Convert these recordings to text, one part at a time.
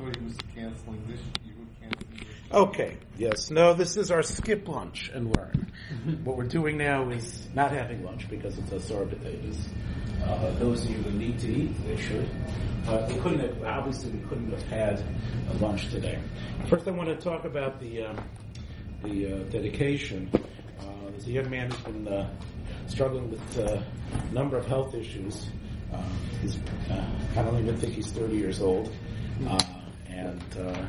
thought he was canceling this. You were canceling this. Okay, yes. No, this is our skip lunch and learn. what we're doing now is not having lunch because it's a potatoes. Uh, those of you who need to eat, they should. Uh, we couldn't have, obviously we couldn't have had a lunch today. First I want to talk about the, um, the uh, dedication. Uh, there's a young man who's been uh, struggling with uh, a number of health issues. Uh, he's, uh, I don't even think he's 30 years old. And uh,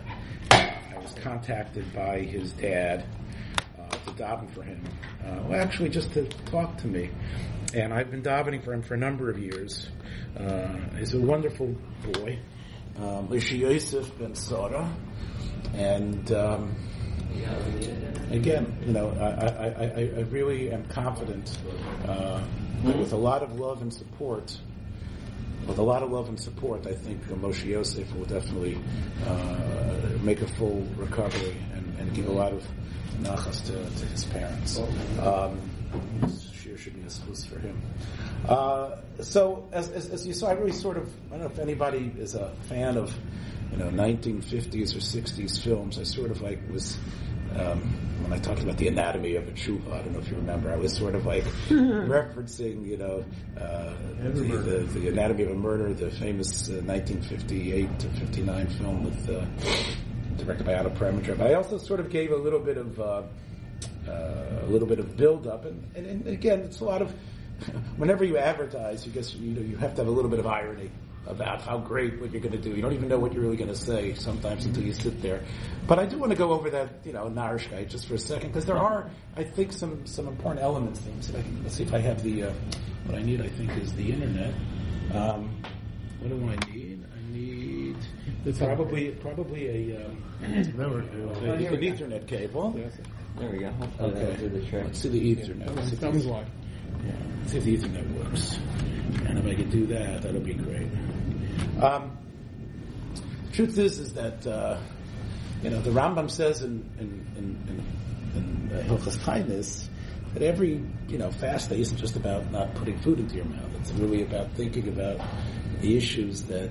I was contacted by his dad uh, to daven for him. Uh, well, actually, just to talk to me. And I've been davening for him for a number of years. Uh, he's a wonderful boy, um, Yosef ben Sora. And um, again, you know, I, I, I, I really am confident uh, with a lot of love and support, with a lot of love and support, I think Moshe Yosef will definitely uh, make a full recovery and, and give a lot of nachas to, to his parents. Um, should be a schus for him. Uh, so, as, as, as you saw, I really sort of, I don't know if anybody is a fan of, you know, 1950s or 60s films. I sort of like was um, when I talked about the anatomy of a tshuva, I don't know if you remember, I was sort of like referencing, you know, uh, the, the, the anatomy of a murder, the famous uh, 1958 to 59 film with uh, directed by Otto Preminger. But I also sort of gave a little bit of uh, uh, a little bit of build up, and, and, and again, it's a lot of whenever you advertise, you guess you know you have to have a little bit of irony about how great what you're going to do. You don't even know what you're really going to say sometimes until you sit there. But I do want to go over that, you know, Narishkeit just for a second because there are, I think, some some important elements. Let's see if I, can, let's see if I have the uh, what I need. I think is the internet. Um, what do I need? I need it's probably probably a, um, a an Ethernet cable. There we go. Hopefully that'll the trick. Let's see the Ethernet. Let's see if Tell me the- why. yeah, let's see if the Ethernet works. And if I can do that, that'll be great. Um, truth is, is that uh, you know the Rambam says in in in, in, in uh, Hilchas Kindness that every you know fast day isn't just about not putting food into your mouth. It's really about thinking about the issues that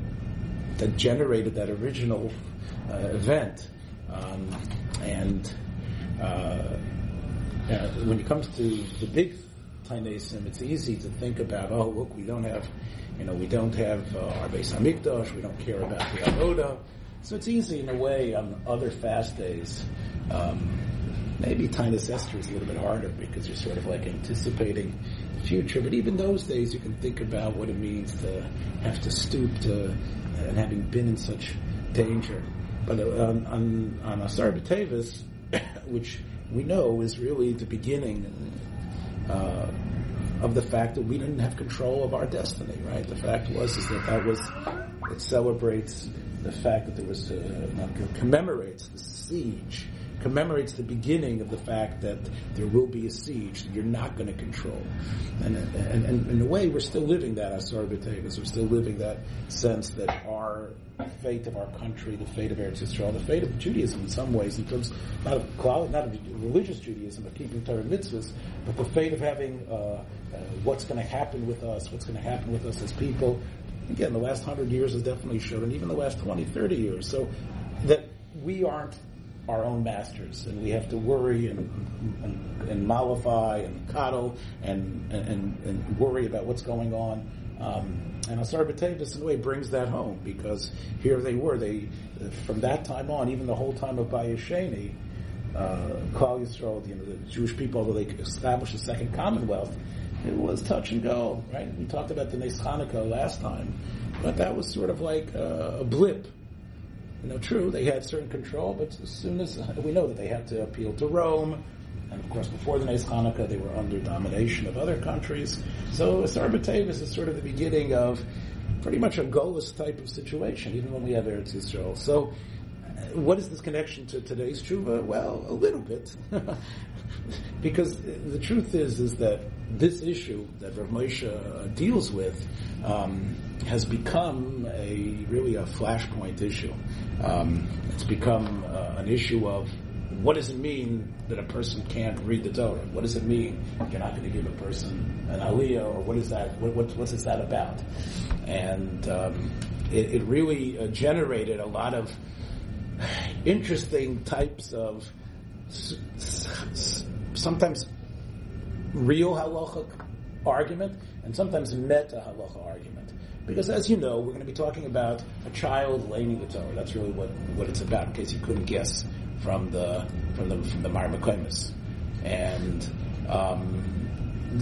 that generated that original uh, event, um, and uh, uh, when it comes to the big Tainesim, it's easy to think about, oh, look, we don't have, you know, we don't have uh, our Beis Hamikdash, we don't care about the Avoda. So it's easy in a way on other fast days. Um, maybe Tainus Esther is a little bit harder because you're sort of like anticipating the future. But even those days, you can think about what it means to have to stoop to, and having been in such danger. But uh, on, on, on Asar B'Tevis, which we know is really the beginning uh, of the fact that we didn't have control of our destiny, right? The fact was is that that was it celebrates the fact that there was uh, not, commemorates the siege, commemorates the beginning of the fact that there will be a siege that you're not going to control, and, and, and in a way we're still living that Asar B'Tevis. We're still living that sense that our fate of our country, the fate of Eretz Yisrael, the fate of Judaism in some ways, in terms not of not of religious Judaism, but keeping Torah mitzvahs, but the fate of having uh, uh, what's going to happen with us, what's going to happen with us as people. Again, the last hundred years has definitely showed, and even the last 20, 30 years, so that we aren't our own masters, and we have to worry and and, and mollify and coddle and, and and worry about what's going on. Um, and Asar B'Tevis, in a way, brings that home because here they were. They, from that time on, even the whole time of Bayesheni, uh, Klal Yisrael, you know, the Jewish people, although they established a second Commonwealth, it was touch and go, right? We talked about the Nes Hanukkah last time, but that was sort of like a, a blip. You know, true, they had certain control, but as soon as we know that they had to appeal to Rome, and of course, before the Nes Hanukkah, they were under domination of other countries. So Asar B'Tevis is sort of the beginning of pretty much a galus type of situation, even when we have Eretz Yisrael. So, uh, what is this connection to today's tshuva? Well, a little bit, because the truth is is that this issue that Rav Moshe uh, deals with um, has become a really a flashpoint issue. Um, it's become uh, an issue of what does it mean that a person can't read the Torah? What does it mean you're not going to give a person an aliyah, or what is that? What, what, what is that about? And um, it, it really uh, generated a lot of interesting types of s- s- sometimes real halachic argument and sometimes meta halacha argument. Because as you know, we're going to be talking about a child learning the Torah. That's really what, what it's about, in case you couldn't guess from the from the from the Marmakomis. And um,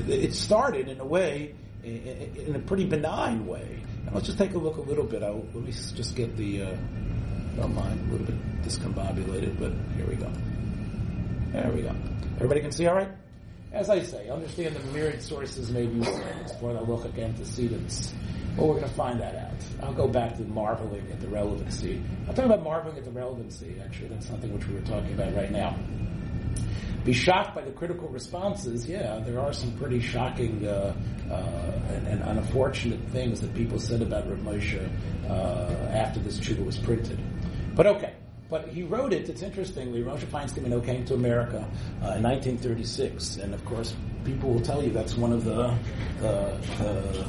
it started in a way, in, a pretty benign way. Let's just take a look a little bit. I'll, let me just get the, uh, mind, a little bit discombobulated, but here we go. There we go. Everybody can see all right? As I say, understand the myriad sources may be for the halachic antecedents. Well, we're going to find that out. I'll go back to marveling at the relevancy. I'm talking about marveling at the relevancy, actually. That's something which we were talking about right now. Be shocked by the critical responses. Yeah, there are some pretty shocking uh, uh, and, and, unfortunate things that people said about Rav Moshe uh, after this tshuva was printed. But okay. But he wrote it, it's interesting, Moshe Feinstein came to America uh, in 1936, and of course, people will tell you that's one of the, the, the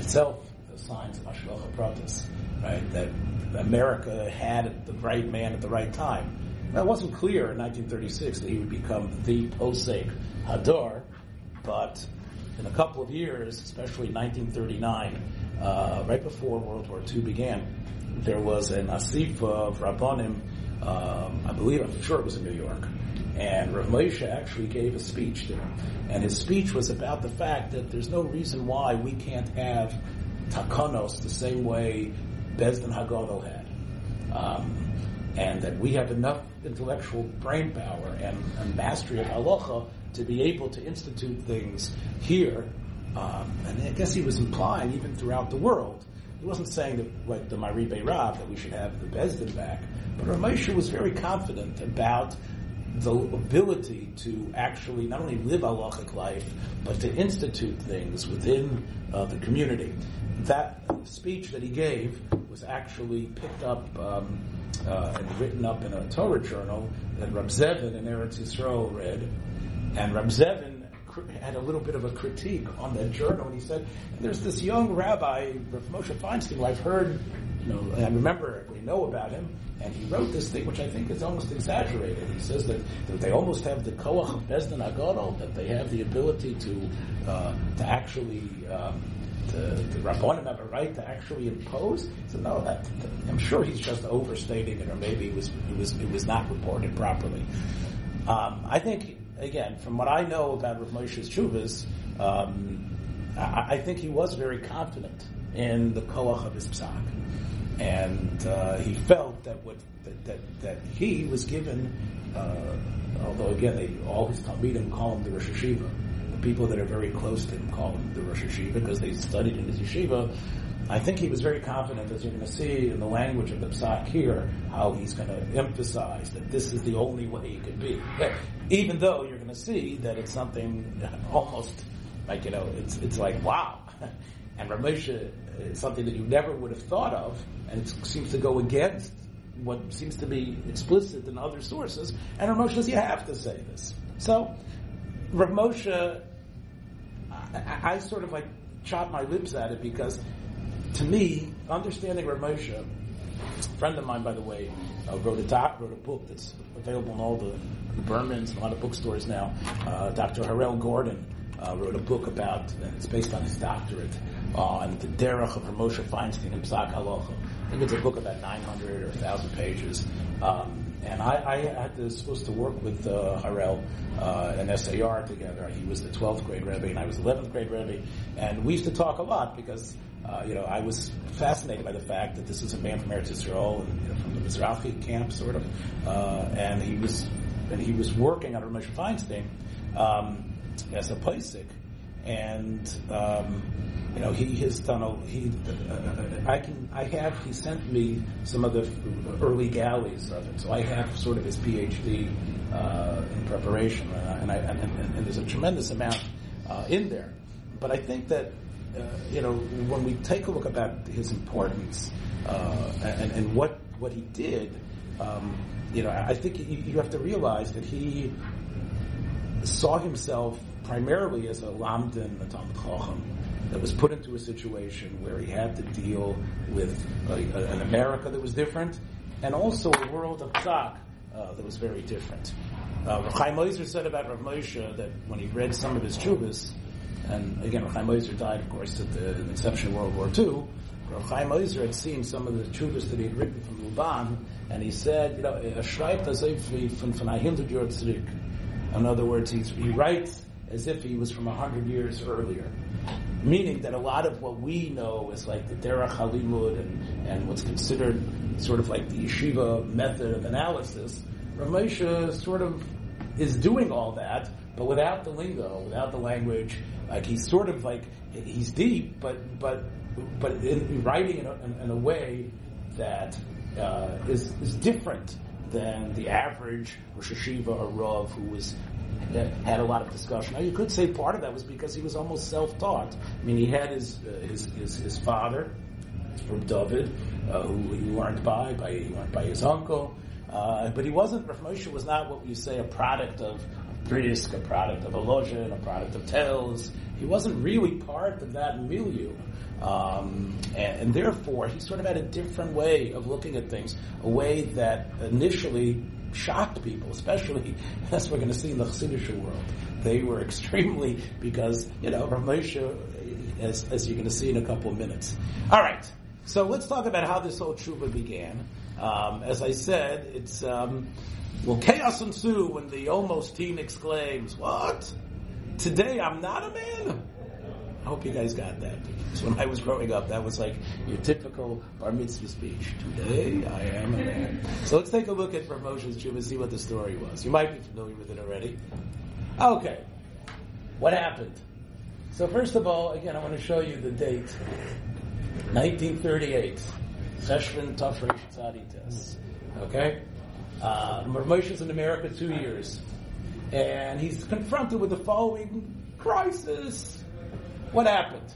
itself the signs of Hashgacha Pratis, right? That America had the right man at the right time. Now, it wasn't clear in 1936 that he would become the Posek HaDor, but in a couple of years, especially 1939, uh, right before World War II began, there was an asifa of Rabbanim um, I believe, I'm sure it was in New York. And Rav Moshe actually gave a speech there. And his speech was about the fact that there's no reason why we can't have takanos the same way Bezdin Hagadol had. Um, and that we have enough intellectual brain power and, and mastery of halacha to be able to institute things here. Um, and I guess he was implying even throughout the world. He wasn't saying that, like the Mari Rav, that we should have the Bezdin back, but Ramesha was very confident about the ability to actually not only live halachic life, but to institute things within uh, the community. That speech that he gave was actually picked up um, uh, and written up in a Torah journal that Rab Zevin in Eretz Yisrael read. And Rab Zevin had a little bit of a critique on that journal, and he said, "There's this young rabbi, Rav Moshe Feinstein, who I've heard, you know, I remember we know about him, and he wrote this thing, which I think is almost exaggerated. He says that, that they almost have the koach of Bezdin Agadol, that they have the ability to uh, to actually um, to, the Rabbanim have a right to actually impose. So no, that, I'm sure he's just overstating it, or maybe it was it was it was not reported properly. Um, I think again, from what I know about Rav Moshe's chuvas, um, I, I, think he was very confident in the koach of his psak and uh, he felt that what that, that, that he was given, uh, although again they, all his talmidim call him the Rosh Yeshiva, the people that are very close to him call him the Rosh Yeshiva because they studied in his yeshiva. I think he was very confident, as you're going to see in the language of the psak here, how he's going to emphasize that this is the only way he could be. Even though you're going to see that it's something almost like you know, it's it's like wow. And Ramesha uh, is something that you never would have thought of, and it seems to go against what seems to be explicit in other sources. And Rav Moshe says, you have to say this. So, Rav Moshe, uh, I, I, sort of like chop my lips at it because to me, understanding Rav Moshe, a friend of mine, by the way, uh, wrote a doc, wrote a book that's available in all the, the Bermans and a lot of bookstores now. Uh, Dr. Harel Gordon uh, wrote a book about, and it's based on his doctorate, on the derech of Moshe Feinstein and Psak Halacha. I think it's a book about 900 or 1,000 pages. Um, and I, I had to, supposed to work with uh, Harel uh, and SAR together. He was the 12th grade Rebbe and I was 11th grade Rebbe. And we used to talk a lot because, uh, you know, I was fascinated by the fact that this is a man from Eretz Yisrael, and, you know, from the Mizrahi camp, sort of. Uh, and he was, and he was working on Moshe Feinstein um, as a Posek. And, um, you know, he has done a, he, uh, I can, I have, he sent me some of the early galleys of it, so I have sort of his PhD, uh, in preparation, and, I, and, and, and, there's a tremendous amount, uh, in there. But I think that, you know, when we take a look about his importance, uh, and, and what, what he did, um, you know, I think you, you have to realize that he saw himself primarily as a lamdan, a talmid chacham, that was put into a situation where he had to deal with uh, an America that was different, and also a world of Tzak uh, that was very different. Uh, Chaim Ozer said about Rav Moshe that when he read some of his chuvas, and again, Chaim Ozer died, of course, at the inception of World War II. Rav Ozer had seen some of the chuvas that he had written from Luban, and he said, you know, schreibt as if von, von 100 Jahren zurück. In other words, he writes as if he was from 100 years earlier. Meaning that a lot of what we know is like the Derech Halimud and, and what's considered sort of like the yeshiva method of analysis, Ramesha uh, sort of is doing all that, but without the lingo, without the language. Like he's sort of like he's deep, but but but in, writing in a, in, a way that uh, is is different than the average Rosh Yeshiva or Rav who was had a lot of discussion. Now you could say part of that was because he was almost self-taught. I mean, he had his uh, his, his, his father from David, uh, who he learned by by he learned by his uncle. Uh, but he wasn't. Rav was not what you say a product of Brisk, a product of Volozhin, a product of Telz. He wasn't really part of that milieu. Um, and, and, therefore, he sort of had a different way of looking at things, a way that initially shocked people, especially as we're going to see in the Chassidish world. They were extremely because you know Rav Moshe, as, as you're going to see in a couple of minutes. All right, so let's talk about how this whole tshuva began. Um, as I said, it's um, well chaos ensue when the almost teen exclaims, "What? Today I'm not a man." I hope you guys got that. So when I was growing up, that was like your typical bar mitzvah speech. Today I am a man. So let's take a look at Moshe's Tshuva and see what the story was. You might be familiar with it already. Okay. What happened? So first of all, again, I want to show you the date. 1938. Cheshvan Tafresh Tzadites. Okay? Uh, Moshe's in America two years. And he's confronted with the following crisis. What happened?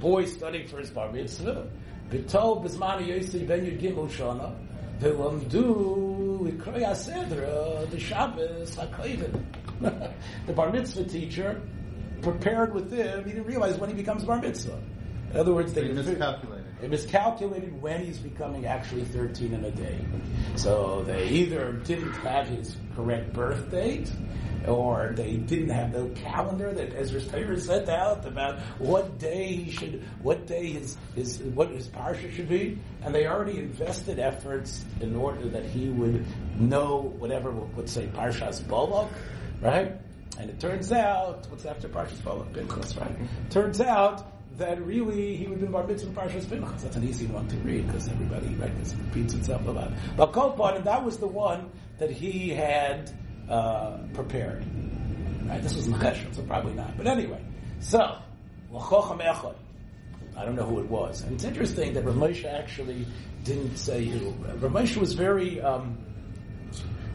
Boy studying for his bar mitzvah. Bitol bizman yosi ben yud gimel shana. Ve'lamdu likroy asedra the Shabbos hakoyven. The bar mitzvah teacher prepared with him. He didn't realize when he becomes bar mitzvah. In other words, they miscalculated. It miscalculated when he's becoming actually 13 in a day. So they either didn't have his correct birth date, or they didn't have the calendar that Ezras Torah sent out about what day he should, what day his, his what his parsha should be, and they already invested efforts in order that he would know whatever would say parshas Balak, right? And it turns out, what's after parshas Balak? Pinchas, right? Turns out that really he would be bar mitzvah parshas Pinchas. That's an easy one to read because everybody repeats itself a lot. But Kolpon, and that was the one that he had uh, prepared. Right, this was Necheshem, so probably not. But anyway, so I don't know who it was. And it's interesting that Rav Moshe actually didn't say who. Rav Moshe was very um,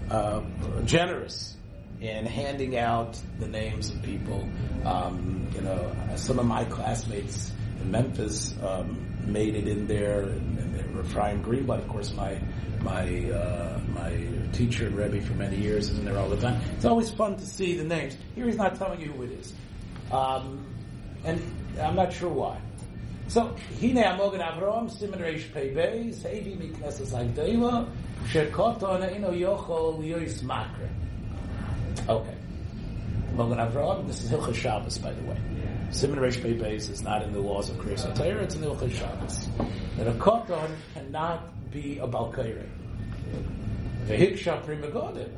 uh, generous in handing out the names of people. Um, you know, some of my classmates in Memphis um, made it in there, and, and Ephraim Greenblatt, of course, my my uh, my teacher and Rebbe for many years is in there all the time. It's always fun to see the names. Here he's not telling you who it is, um, and I'm not sure why. So, Hine Amogan Avrom, Simon Reish Pei Beis, Hevi Miknesas Agdeila, Shekoton Eino Yochol Yois Makre. Okay. Mogan Avram, this is Hilchah Shabbos, by the way. Simon Reish Beis is not in the laws of Kriyas it's in Hilchah Shabbos. That a Koton cannot be a Balkairi. Vehiksha Pri Megadim.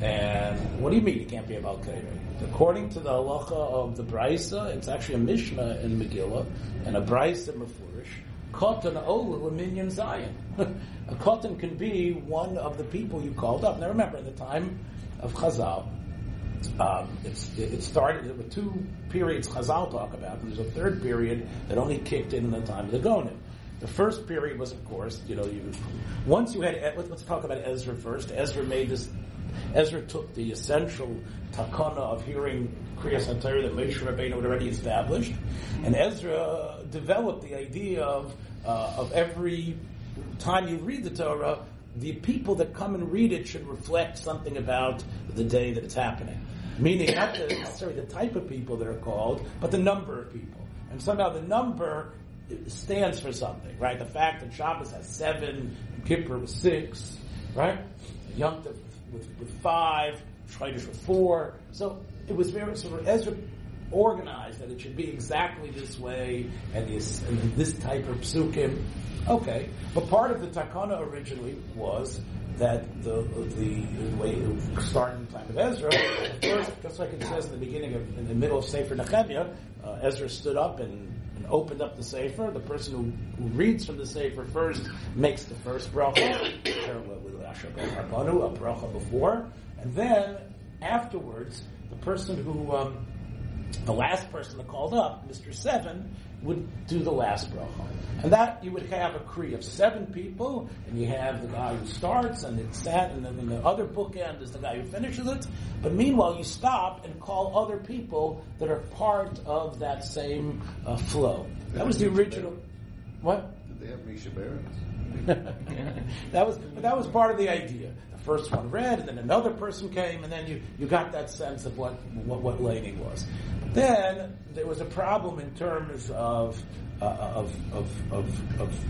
And what do you mean he can't be a Balkairi? According to the halacha of the Brisa, it's actually a Mishnah in Megillah, and a Brisa Mefurish, Kotan Olul Minyan Zion. a Kotan can be one of the people you called up. Now remember, at the time of Chazal, um, it started, there were two periods Chazal talk about, and there's a third period that only kicked in in the time of the Geonim. The first period was, of course, you know, you, once you had, let's talk about Ezra first. Ezra made this Ezra took the essential takana of hearing Kriyas HaTorah that Moshe Rabbeinu had already established, and Ezra developed the idea of uh, of every time you read the Torah, the people that come and read it should reflect something about the day that it's happening. meaning not the, necessarily the type of people that are called, but the number of people. And somehow the number stands for something, right? The fact that Shabbos has seven, Kippur was six, right? Yom Tov with, with five, Shchodesh with four. So it was very sort of Ezra organized that it should be exactly this way and this, and this type of psukim. Okay, but part of the takana originally was that the the, way started in the time of Ezra, first, just like it says in the beginning of in the middle of Sefer Nehemiah, uh, Ezra stood up and, and, opened up the Sefer. The person who, who, reads from the Sefer first makes the first bracha, a bracha before, and then afterwards, the person who um, the last person that called up, Mr. Seven, would do the last bracha. And that you would have a Kree of seven people, and you have the guy who starts, and it's that, and then the other bookend is the guy who finishes it. But meanwhile, you stop and call other people that are part of that same uh, flow. That was the original. What? Did they have Misha Barons? that was that was part of the idea. The first one read, and then another person came, and then you, you got that sense of what what, what laning was. Then there was a problem in terms of uh, of, of, of, of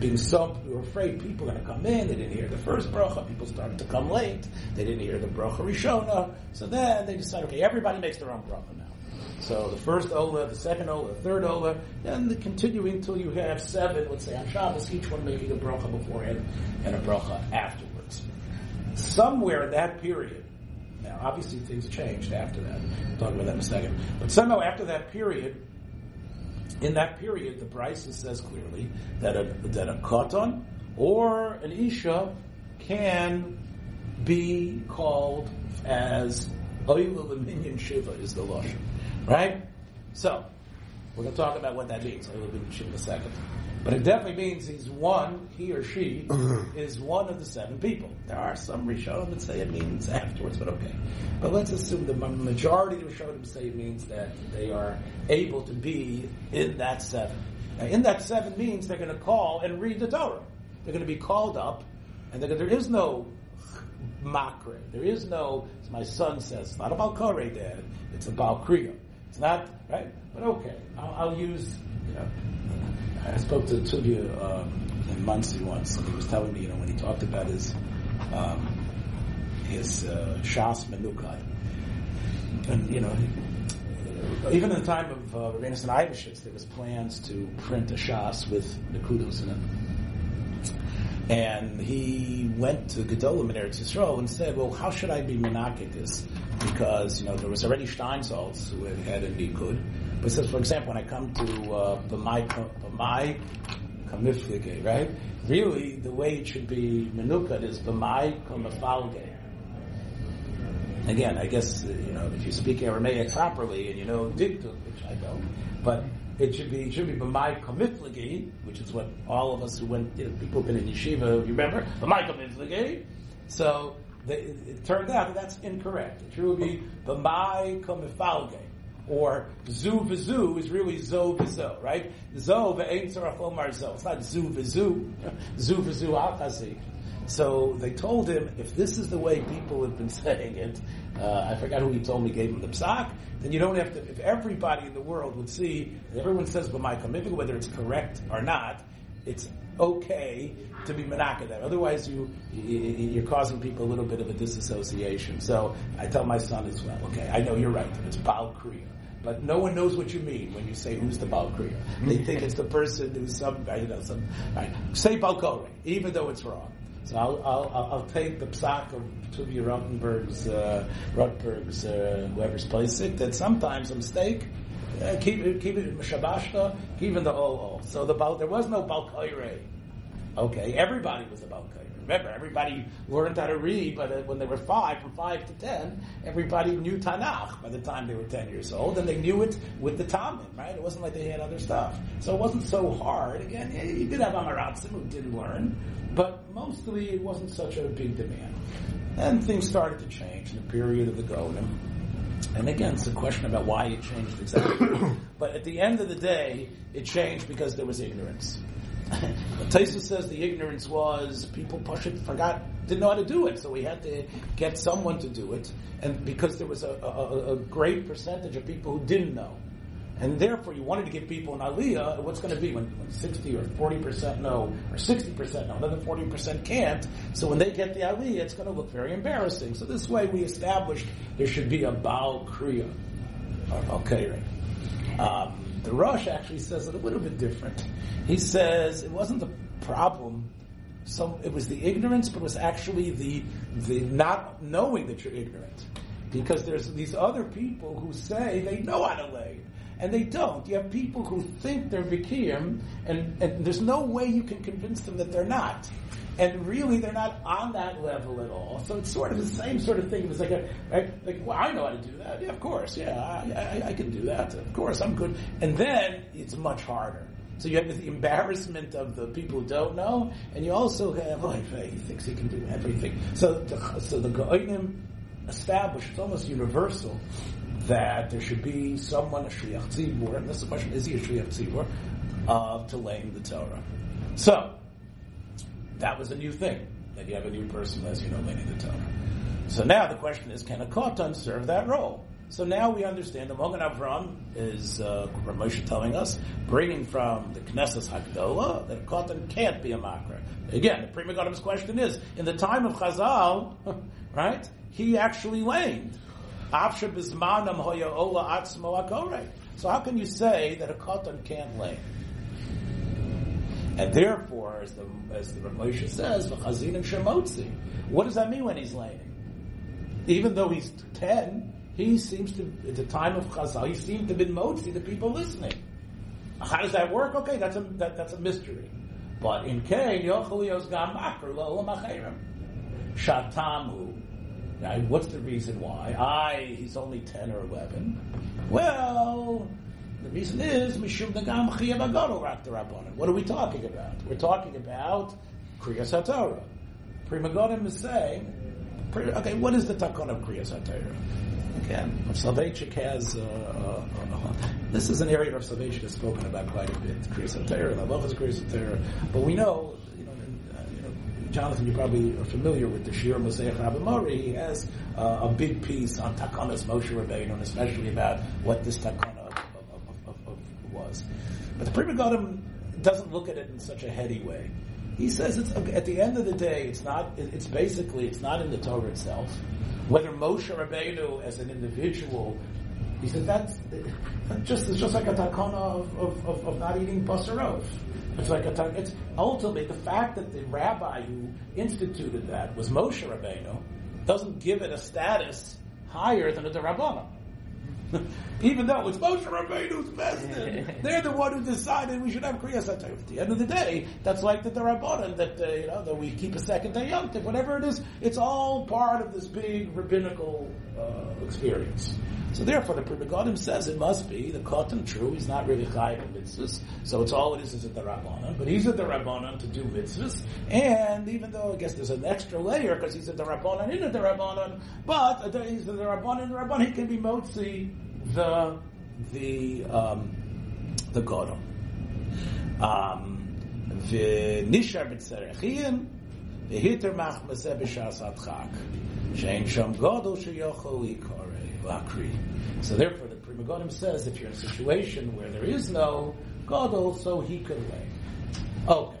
being so we were afraid people were going to come in. They didn't hear the first bracha. People started to come late. They didn't hear the bracha rishona. So then they decided, okay, everybody makes their own bracha now. So the first ola, the second ola, the third ola, and the continuing until you have seven. Let's say on Shabbos, each one making a bracha beforehand and a bracha afterwards. Somewhere in that period, now, obviously, things changed after that. We'll talk about that in a second. But somehow, after that period, in that period, the Brisa says clearly that a, that a katan or an isha can be called as oilu minyan shiva is the lashon, right? So we're going to talk about what that means. Oilu minyan shiva in a second. But it definitely means he's one, he or she is one of the seven people. There are some Rishonim that say it means afterwards, but okay. But let's assume the majority of Rishonim say it means that they are able to be in that seven. Now, in that seven means they're going to call and read the Torah. They're going to be called up, and there is no makre. There is no, as my son says, it's not about kore, dad. It's about kriya. It's not, right? But okay, I'll, I'll use, you know, I spoke to Tuvia um, in Monsey once, and he was telling me, you know, when he talked about his um, his uh, Shas Menukai, and you know, even in the time of uh, Ravenus and Ivashitz, there was plans to print a Shas with Nakudos in it. And he went to Gedolim in Eretz Yisrael and said, well, how should I be menakik Because, you know, there was already Steinsaltz who had had a Nikud. Says, for example, when I come to uh, B'mai Kamiflige, right? Really, the way it should be Menukad is B'mai Kamifalge. Again, I guess, uh, you know, if you speak Aramaic properly and you know Dikduk, which I don't, but it should be, it should be B'mai Kamiflige, which is what all of us who went, you know, people who've been in yeshiva, you remember? B'mai Kamiflige. So, they, it turned out that that's incorrect. It should be B'mai Kamifalge or zu v'zu is really zo v'zo, right? Zo v'ein tzarach lomar zo. It's not zu v'zu, zu v'zu al So they told him, if this is the way people have been saying it, uh, I forgot who he told me gave him the psak, then you don't have to, if everybody in the world would see, everyone says kamivik, whether it's correct or not, it's okay to be menaka Otherwise, you, you are causing people a little bit of a disassociation. So I tell my son as well. Okay, I know you're right. It's Baal Kriya. But no one knows what you mean when you say who's the Balkriya. They think it's the person who's some, guy, you know, some, right. Say Balkore, even though it's wrong. So I'll, I'll, I'll take the psak of Tuvia Rottenberg's, uh, uh, whoever's placed it, that sometimes a mistake, uh, keep it, keep it in Shabashta, even the O. So the there was no Balkoire. Okay, everybody was a Balkoire. Remember, everybody learned how to read, but uh, when they were five, from five to ten, everybody knew Tanakh by the time they were ten years old, and they knew it with the Talmud, right? It wasn't like they had other stuff. So it wasn't so hard. Again, you did have Amaratzim who did learn, but mostly it wasn't such a big demand. And things started to change in the period of the Golem. And again, it's a question about why it changed exactly. but at the end of the day, it changed because there was ignorance. Taisa says the ignorance was people push it, forgot, didn't know how to do it, so we had to get someone to do it, and because there was a, a, a great percentage of people who didn't know. And therefore, you wanted to give people an aliyah. What's going to be when, when 60 or 40 percent know, or 60 percent know, another 40 percent can't? So when they get the aliyah, it's going to look very embarrassing. So this way, we established there should be a baal kriya. Okay, right. Um, the Rosh actually says it a little bit different. He says it wasn't the problem. So it was the ignorance, but it was actually the the not knowing that you're ignorant. Because there's these other people who say they know how to lay and they don't. You have people who think they're Vikiyim, and, and there's no way you can convince them that they're not. And really, they're not on that level at all. So it's sort of the same sort of thing. It's like, a, right? like, well, I know how to do that. Yeah, of course. Yeah, I, I, I can do that. Of course, I'm good. And then it's much harder. So you have the embarrassment of the people who don't know, and you also have, oh, he thinks he can do everything. So, the, so the Geonim established, it's almost universal, that there should be someone, a Shliach Tzibur, and this is the question, is he a Shliach Tzibur, uh, to laying the Torah. So, that was a new thing, that you have a new person, as you know, laying the Torah. So now the question is, can a Kotan serve that role? So now we understand the Mogan Avram is uh, Moshe telling us, bringing from the Knesset Hagdola, that a Kotan can't be a Makra. Again, the Pri Megadim's question is, in the time of Chazal, right, he actually lamed. So how can you say that a katan can't lay? And therefore, as the as the Ramosha says, v'chazin and shemotzi. What does that mean when he's laying? Even though he's ten, he seems to at the time of Chazal, he seemed to be motzi the people listening. How does that work? Okay, that's a that, that's a mystery. But in Kain, Yochelios Gam Makr Shatamu Right? What's the reason why? I, he's only 10 or 11. Well, the reason is, Mishum Nagam Rak What are we talking about? We're talking about Kriyas HaTorah. Pri Megadim is saying, okay, what is the takon of Kriyas HaTorah? Again, Rav Soloveitchik has, uh, uh, uh, this is an area Rav Soloveitchik has spoken about quite a bit, Kriyas HaTorah, the love is Kriyas HaTorah, but we know Jonathan, you probably are familiar with the Shiurim L'zecher Abba Mori. He has uh, a big piece on Takanas Moshe Rabbeinu, and especially about what this Takana of, of, of, was. But the Pri Megadim doesn't look at it in such a heady way. He says at the end of the day, it's not. It's basically it's not in the Torah itself. Whether Moshe Rabbeinu as an individual, he says that's just it's just like a takana of, of, of, of not eating basarov. It's like a it's ultimately the fact that the rabbi who instituted that was Moshe Rabbeinu doesn't give it a status higher than a Darabbana. Even though it's Moshe Rabbeinu's vested, they're the one who decided we should have Kriyas At the end of the day, that's like the Darabbana that uh, you know that we keep a second day Yom whatever it is. It's all part of this big rabbinical uh, experience. So therefore, the Pri Megadim says it must be the Kotan true. He's not really chayiv in mitzvahs, so it's all it is is at the Rabbanon. But he's at the Rabbanon to do mitzvahs, and even though I guess there's an extra layer because he's at the Rabbanon in at the Rabbanon, but he's at the Rabbanon and the Rabbanon he can be motzi the the um, the Godim. Um, the בצרכים, והיתר מחמסה בשעס הדחק, שאין שם גודל שיוכל לקרוא. So therefore, the Pri Megadim says if you're in a situation where there is no Gadol, so he could lay. Okay.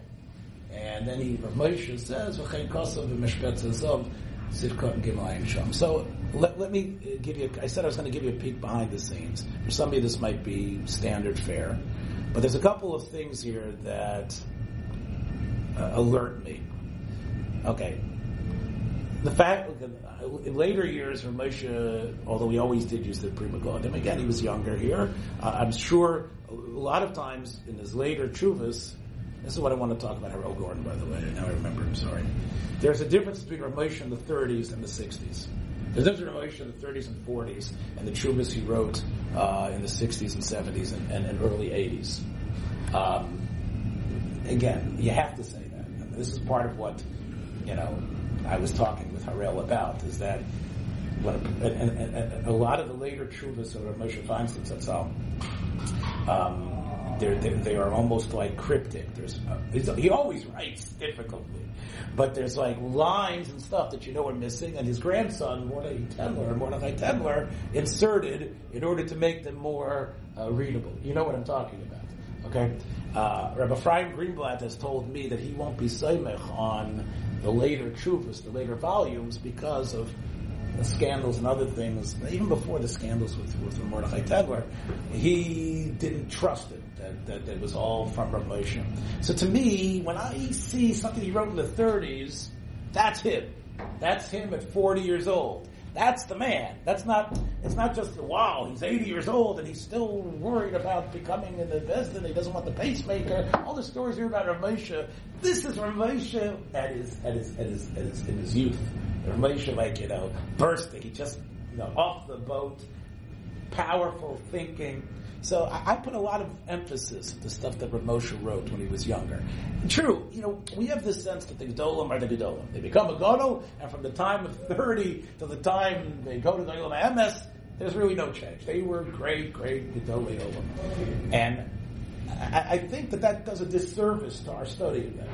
And then he, Moshe says, V'chein azov, Sivkot Gimayim. So let, let me give you, I said I was going to give you a peek behind the scenes. For some of you this might be standard fare. But there's a couple of things here that uh, alert me. Okay. The fact, in later years, Moshe, although he always did use the Pri Megadim, again, he was younger here. Uh, I'm sure a lot of times in his later chuvas, this is what I want to talk about Harel Gordon, by the way. Now I remember him, sorry. There's a difference between Ramesh in the 30s and the 60s. There's a difference between Ramesh in the 30s and 40s and the chuvas he wrote uh, in the 60s and 70s and, and, and early 80s. Um, again, you have to say that. This is part of what, you know, I was talking with Harel about is that when a, and, and a lot of the later chuvas of Moshe Feinstein Zatzal, um, they're, they're, they are almost like cryptic. There's uh, he always writes difficultly, but there's like lines and stuff that you know are missing. And his grandson Mordechai Tendler, Mordechai Tendler, inserted in order to make them more uh, readable. You know what I'm talking about. Okay, uh, Rabbi Ephraim Greenblatt has told me that he won't be seimich on the later chuvas, the later volumes, because of the scandals and other things. Even before the scandals with, with Mordechai Tendler, he didn't trust it. That, that, that was all from Rav Moshe. So to me, when I see something he wrote in the 30s, that's him. That's him at 40 years old. That's the man. That's not, it's not just, wow, he's 80 years old and he's still worried about becoming in the an investor he doesn't want the pacemaker. All the stories here about Rav Moshe. This is Rav Moshe at his, at his, at his, at his, in his youth. Rav Moshe, like, you know, bursting. He just, you know, off the boat, powerful thinking. So I, I, put a lot of emphasis on the stuff that Rav wrote when he was younger. True, you know, we have this sense that the Gedolim are the Gedolim. They become a Godol, and from the time of 30 to the time they go to Olam MS, there's really no change. They were great, great Gedolim. And I, I think that that does a disservice to our study of them.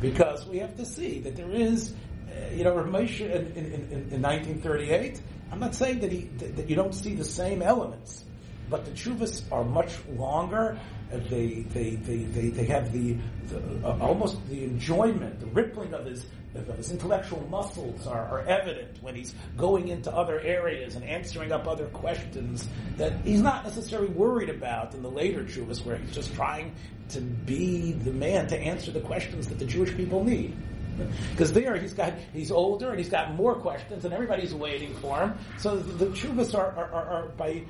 Because we have to see that there is, uh, you know, Rav in, in, in, in 1938, I'm not saying that, he, that you don't see the same elements but the chuvas are much longer. They they they they, they have the, the uh, almost the enjoyment, the rippling of his of his intellectual muscles are, are, evident when he's going into other areas and answering up other questions that he's not necessarily worried about in the later chuvas, where he's just trying to be the man to answer the questions that the Jewish people need. Because there he's got he's older and he's got more questions and everybody's waiting for him. So the, the chuvas are, are, are, are by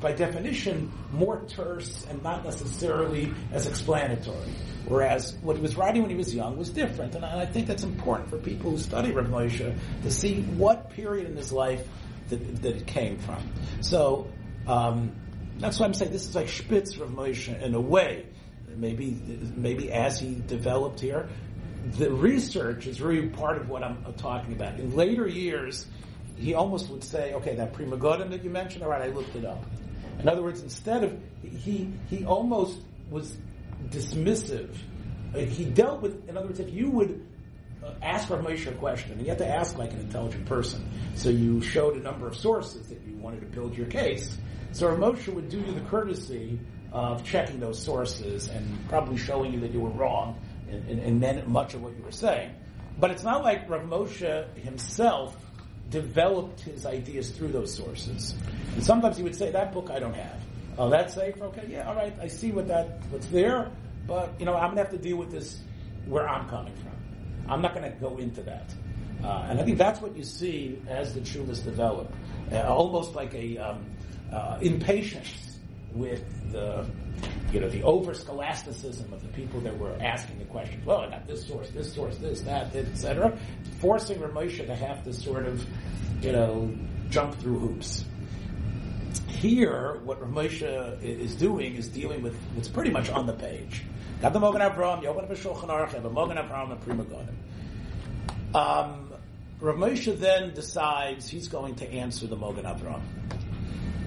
by definition, more terse and not necessarily as explanatory. Whereas what he was writing when he was young was different. And I think that's important for people who study Rav Moshe to see what period in his life that, that it came from. So, um, that's why I'm saying this is like Spitz Rav Moshe in a way. Maybe, maybe as he developed here, the research is really part of what I'm talking about. In later years, he almost would say, okay, that Pri Megadim that you mentioned, all right, I looked it up. In other words, instead of he he almost was dismissive. He dealt with, in other words, if you would uh, ask Rav Moshe a question, and you have to ask like an intelligent person. So you showed a number of sources that you wanted to build your case. So Rav Moshe would do you the courtesy of checking those sources and probably showing you that you were wrong and, meant much of what you were saying. But it's not like Rav Moshe himself developed his ideas through those sources. And sometimes he would say, that book I don't have. Oh, that's safe? Okay, yeah, all right, I see what that, what's there, but, you know, I'm gonna have to deal with this where I'm coming from. I'm not gonna go into that. Uh, and I think that's what you see as the chuvas develop. Uh, almost like a um, uh, impatience with the you know, the over scholasticism of the people that were asking the questions. Well, I got this source, this source, this, that, etc. Forcing Ramosha to have to sort of, you know, jump through hoops. Here, what Ramosha is doing is dealing with what's pretty much on the page. Got the Mogan Avram, you open up a Shulchan Aruch, have a Mogan Avram, and Pri Megadim. Um, then decides he's going to answer the Mogan Avram.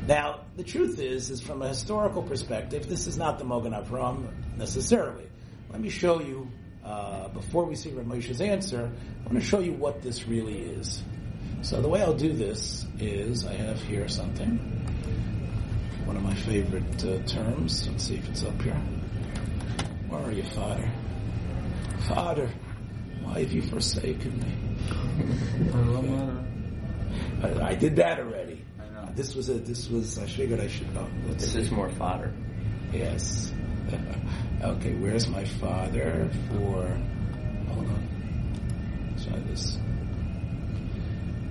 Now, the truth is, is from a historical perspective, this is not the Mogan Avram necessarily. Let me show you, uh, before we see Rav Moshe's answer, I want to show you what this really is. So the way I'll do this is, I have here something, one of my favorite uh, terms. Let's see if it's up here. Where are you, Father? Father, why have you forsaken me? I, I did that already. This was a. This was. I figured I should know. Let's this see. is more fodder. Yes. okay. Where's my father for? Hold on. Try this.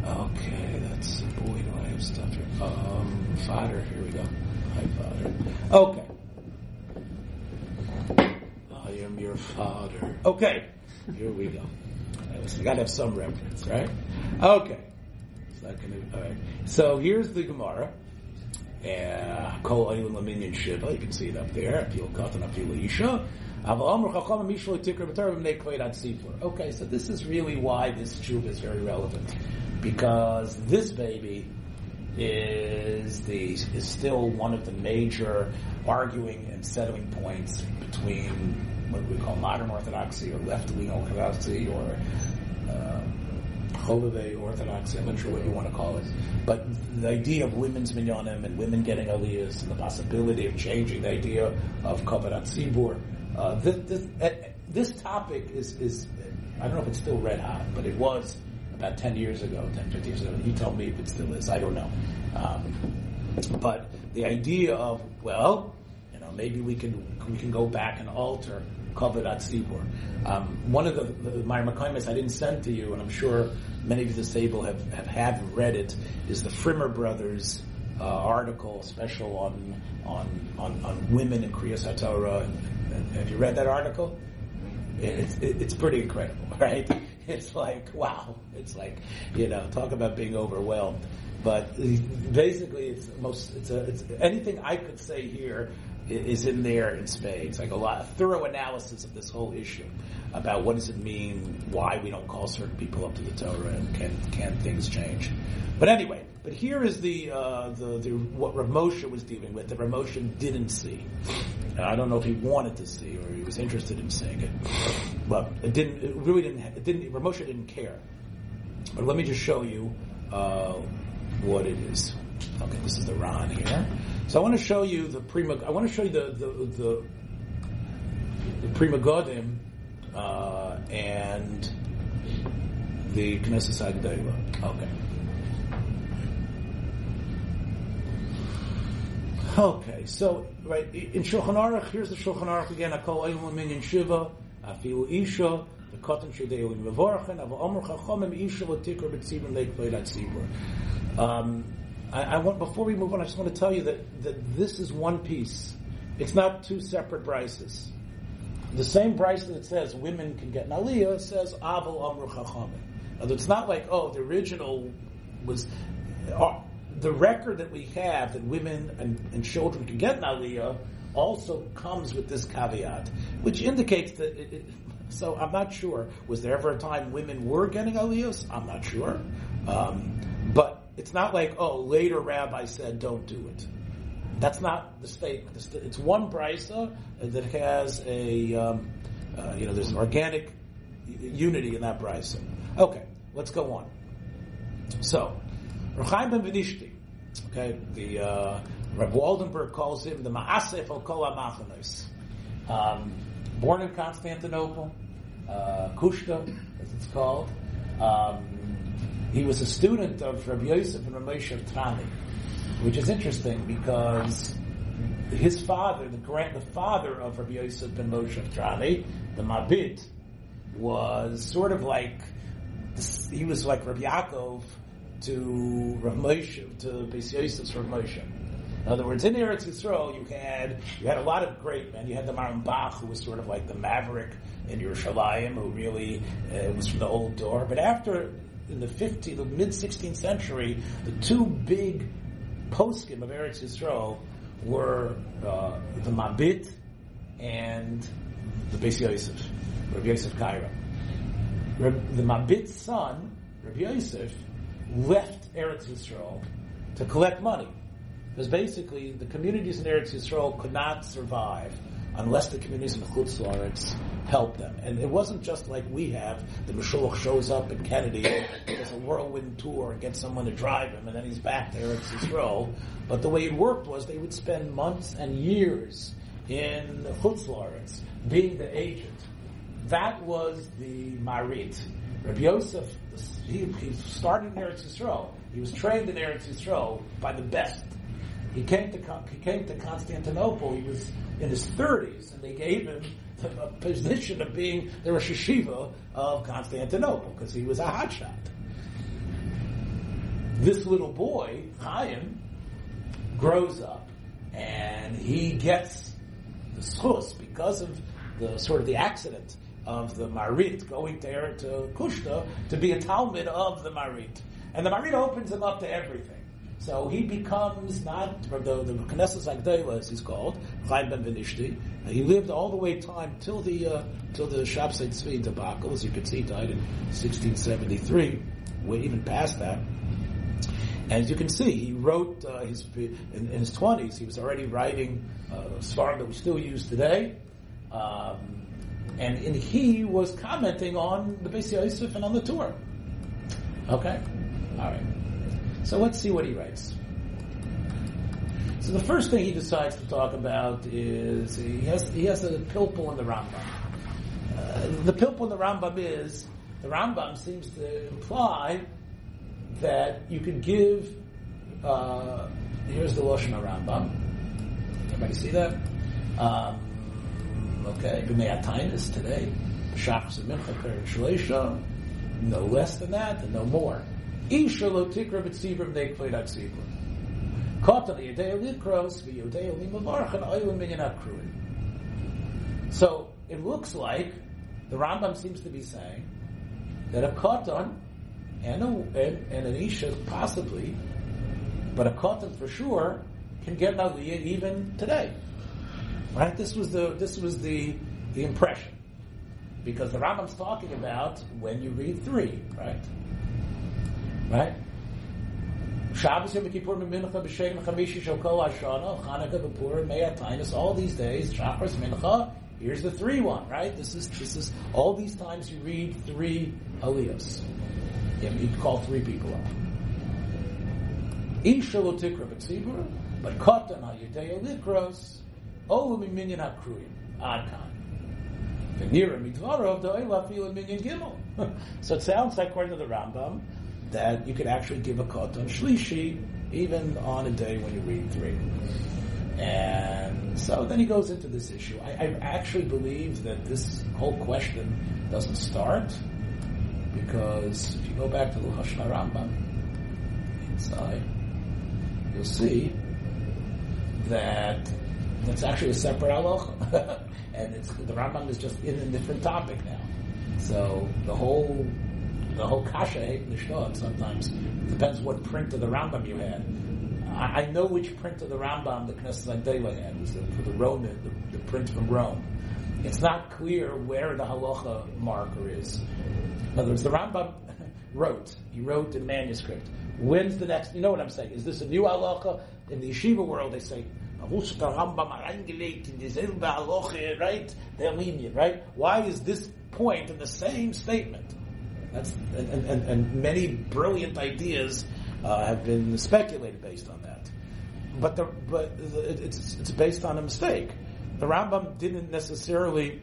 Okay, that's boy. Do I have stuff here? Um, fodder. Here we go. Hi, father. Okay. I am your father. Okay. Here we go. I got to have some reference, right? Okay not going to. All right. So here's the Gemara. Uh, Kol Shiva. You can see it up there. Okay, so this is really why this tshuva is very relevant, because this baby is the is still one of the major arguing and settling points between what we call modern orthodoxy or left-wing orthodoxy or uh, holiday Orthodox, I'm not sure what you want to call it, but the idea of women's minyanim and women getting aliyahs and the possibility of changing the idea of kavarat tzibur. Uh, this, this, uh, this topic is, is I don't know if it's still red hot, but it was about 10 years ago, 10, 15 years ago. You tell me if it still is. I don't know. Um, but the idea of, well, you know, maybe we can, we can go back and alter Kavarat Tzibur. Um, one of the, the my I didn't send to you, and I'm sure many of you disabled have, have, have read it, is the Frimer brothers uh, article, special on, on, on, on women in Kriyas HaTorah. Have you read that article? It's, it's pretty incredible, right? It's like, wow. It's like, you know, talk about being overwhelmed. But basically, it's most, it's a, it's anything I could say here is in there in spades. Like a lot, of thorough analysis of this whole issue about what does it mean, why we don't call certain people up to the Torah, and can can things change. But anyway, but here is the uh, the, the what Rav Moshe was dealing with that Rav Moshe didn't see. I don't know if he wanted to see or he was interested in seeing it, but it didn't. It really didn't. It didn't. Rav Moshe didn't care. But let me just show you uh, what it is. Okay, this is the Ron here. So I want to show you the prima. I want to show you the the the, the Pri Megadim uh, and the Knesset HaGedolah. Okay. Okay, so right in Shulchan Aruch, here's the Shulchan Aruch again. Akol Eilim Minyan Shiva, Afilu Isha, the Katan Shadeu in Mevorchen, Ava Omer Chachomim Isha L'Tikr B'Tzibur Leik Veidat Tzibur. I, I, want before we move on, I just want to tell you that, that this is one piece. It's not two separate brises. The same brise that says women can get an aliyah says aval amru chachamim. It's not like oh the original was uh, the record that we have that women and, and, children can get an aliyah also comes with this caveat, which indicates that. It, it, so I'm not sure. Was there ever a time women were getting aliyahs? I'm not sure. Um, but it's not like, oh, later rabbi said don't do it. That's not the statement. It's one brisa that has a, um, uh, you know, there's an organic unity in that brisa. Okay, let's go on. So, Rechaim ben Venishti, okay, the uh, Rabbi Waldenberg calls him the Ma'asef al Kol um, Born in Constantinople, uh, Kushta, as it's called. Um, he was a student of Rabbi Yosef and Rabbi Moshe Trani, which is interesting because his father, the grand, the father of Rabbi Yosef ben Moshe Trani, the Mabit, was sort of like he was like Rabbi Yaakov to Rav Moshe to Beis Yosef's Rav Moshe. In other words, in Eretz Yisrael, you had you had a lot of great men. You had the Bach, who was sort of like the maverick in Yerushalayim, who really uh, was from the old door. But after in the 15th, the mid 16th century, the two big poskim of Eretz Yisrael were uh, the Mabit and the Beis Yosef, Rabbi Yosef Karo. The Mabit's son, Rabbi Yosef, left Eretz Yisrael to collect money. Because basically, the communities in Eretz Yisrael could not survive unless the communities in Chutz help them. And it wasn't just like we have, the Meshulach shows up in Kennedy, does a whirlwind tour and gets someone to drive him, and then he's back there at Yisrael. But the way it worked was they would spend months and years in Chutz being the agent. That was the Maharit. Rabbi Yosef, he, he started in Eretz Yisrael. He was trained in Eretz Yisrael by the best. He came to he came to Constantinople. He was in his 30s, and they gave him the position of being the Rosh Yeshiva of Constantinople because he was a hotshot. This little boy, Chaim, grows up and he gets the schus because of the sort of the accident of the Maharit going there to Kushta to be a talmid of the Maharit. And the Maharit opens him up to everything. So he becomes not the the Knesset HaGedolah, as he's called, Chaim ben Venishti. He lived all the way time till the uh, till the Shabsai Tzvi debacle. As you can see, died in 1673. We're even past that. As you can see, he wrote uh, his in, in his twenties. He was already writing uh, Svarim that we still use today, um, and, and he was commenting on the Beis Yosef and on the Torah. Okay, all right. So let's see what he writes. So the first thing he decides to talk about is he has he has a pilpul in the Rambam. Uh, the pilpul in the Rambam is the Rambam seems to imply that you can give. Uh, here's the Lashon Rambam. Everybody see that? Um, okay, b'me'ataynis today. Shachs and mincha. No less than that, and no more. Isha lo tikra b'tzibur b'nei kveid atzibur. Katan yedei likros v'yodei limavarch and oilim minyan akruin. So it looks like the Rambam seems to be saying that a katan and, a, and, and an isha possibly, but a katan for sure can get an aliyah even today. Right? This was the this was the the impression because the Rambam's talking about when you read three, right? Right? Shabbos Yom Kippur Mincha B'Shem Chamishi Shokol Hashana Chanukah B'Purim Me'ataynis all these days Shachris Mincha here's the three one right? This is this is all these times you read three aliyahs. You call three people up. Isha lo b'tzibur but katan ha'yedei likros olu minyan hakruyim ad V'nira minyan gimel. So it sounds like according to the Rambam that you could actually give a katan shlishi even on a day when you read three. And so then he goes into this issue. I, I actually believe that this whole question doesn't start because if you go back to the Lashon Rambam inside, you'll see that that's actually a separate halacha, and it's the Rambam is just in a different topic now. So the whole the whole kasha nishtod sometimes depends what print of the Rambam you had. I, I know which print of the Rambam the Knesset HaGedolah had. It was the, for the Roman, the, the, print from Rome. It's not clear where the halacha marker is. In other words, the Rambam wrote. He wrote in manuscript. When's the next? You know what I'm saying? Is this a new halacha? In the yeshiva world, they say right? They're lenient, right? Why is this point in the same statement? That's and, and, and many brilliant ideas uh, have been speculated based on that. But the, but it's it's based on a mistake. The Rambam didn't necessarily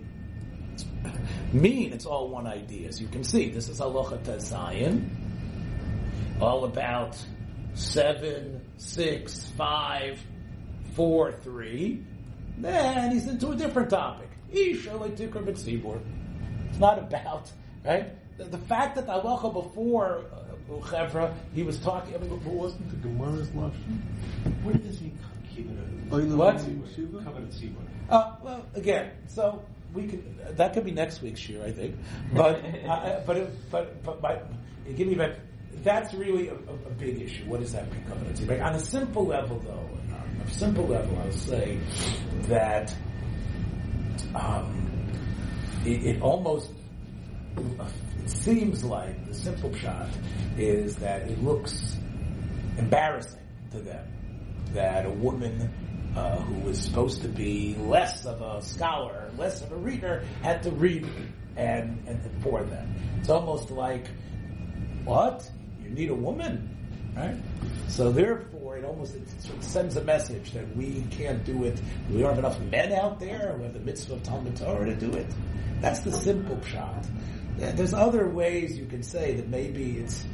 mean it's all one idea. As you can see, this is Halacha Tazayin, all about seven, six, five, four, three. Then he's into a different topic. It's not about right the, the fact that the halacha before uh, Chevra, he was talking. I mean, who wasn't the Gemara's lashon? Where does he keep it? What? Uh, well, again, so we could that could be next week's year, I think. But uh, but it, but but my, give me back. That's really a, a, a big issue. What does that mean, covenant tzibur? On a simple level, though, on a simple level, I'll say that um, it, it almost it seems like the simple shot is that it looks embarrassing to them that a woman uh, who was supposed to be less of a scholar, less of a reader, had to read and, and for them. It's almost like, what? You need a woman, right? So therefore, it almost it sends a message that we can't do it. We don't have enough men out there who have the mitzvah of Talmud Torah to do it. That's the simple shot. There's other ways you can say that maybe it's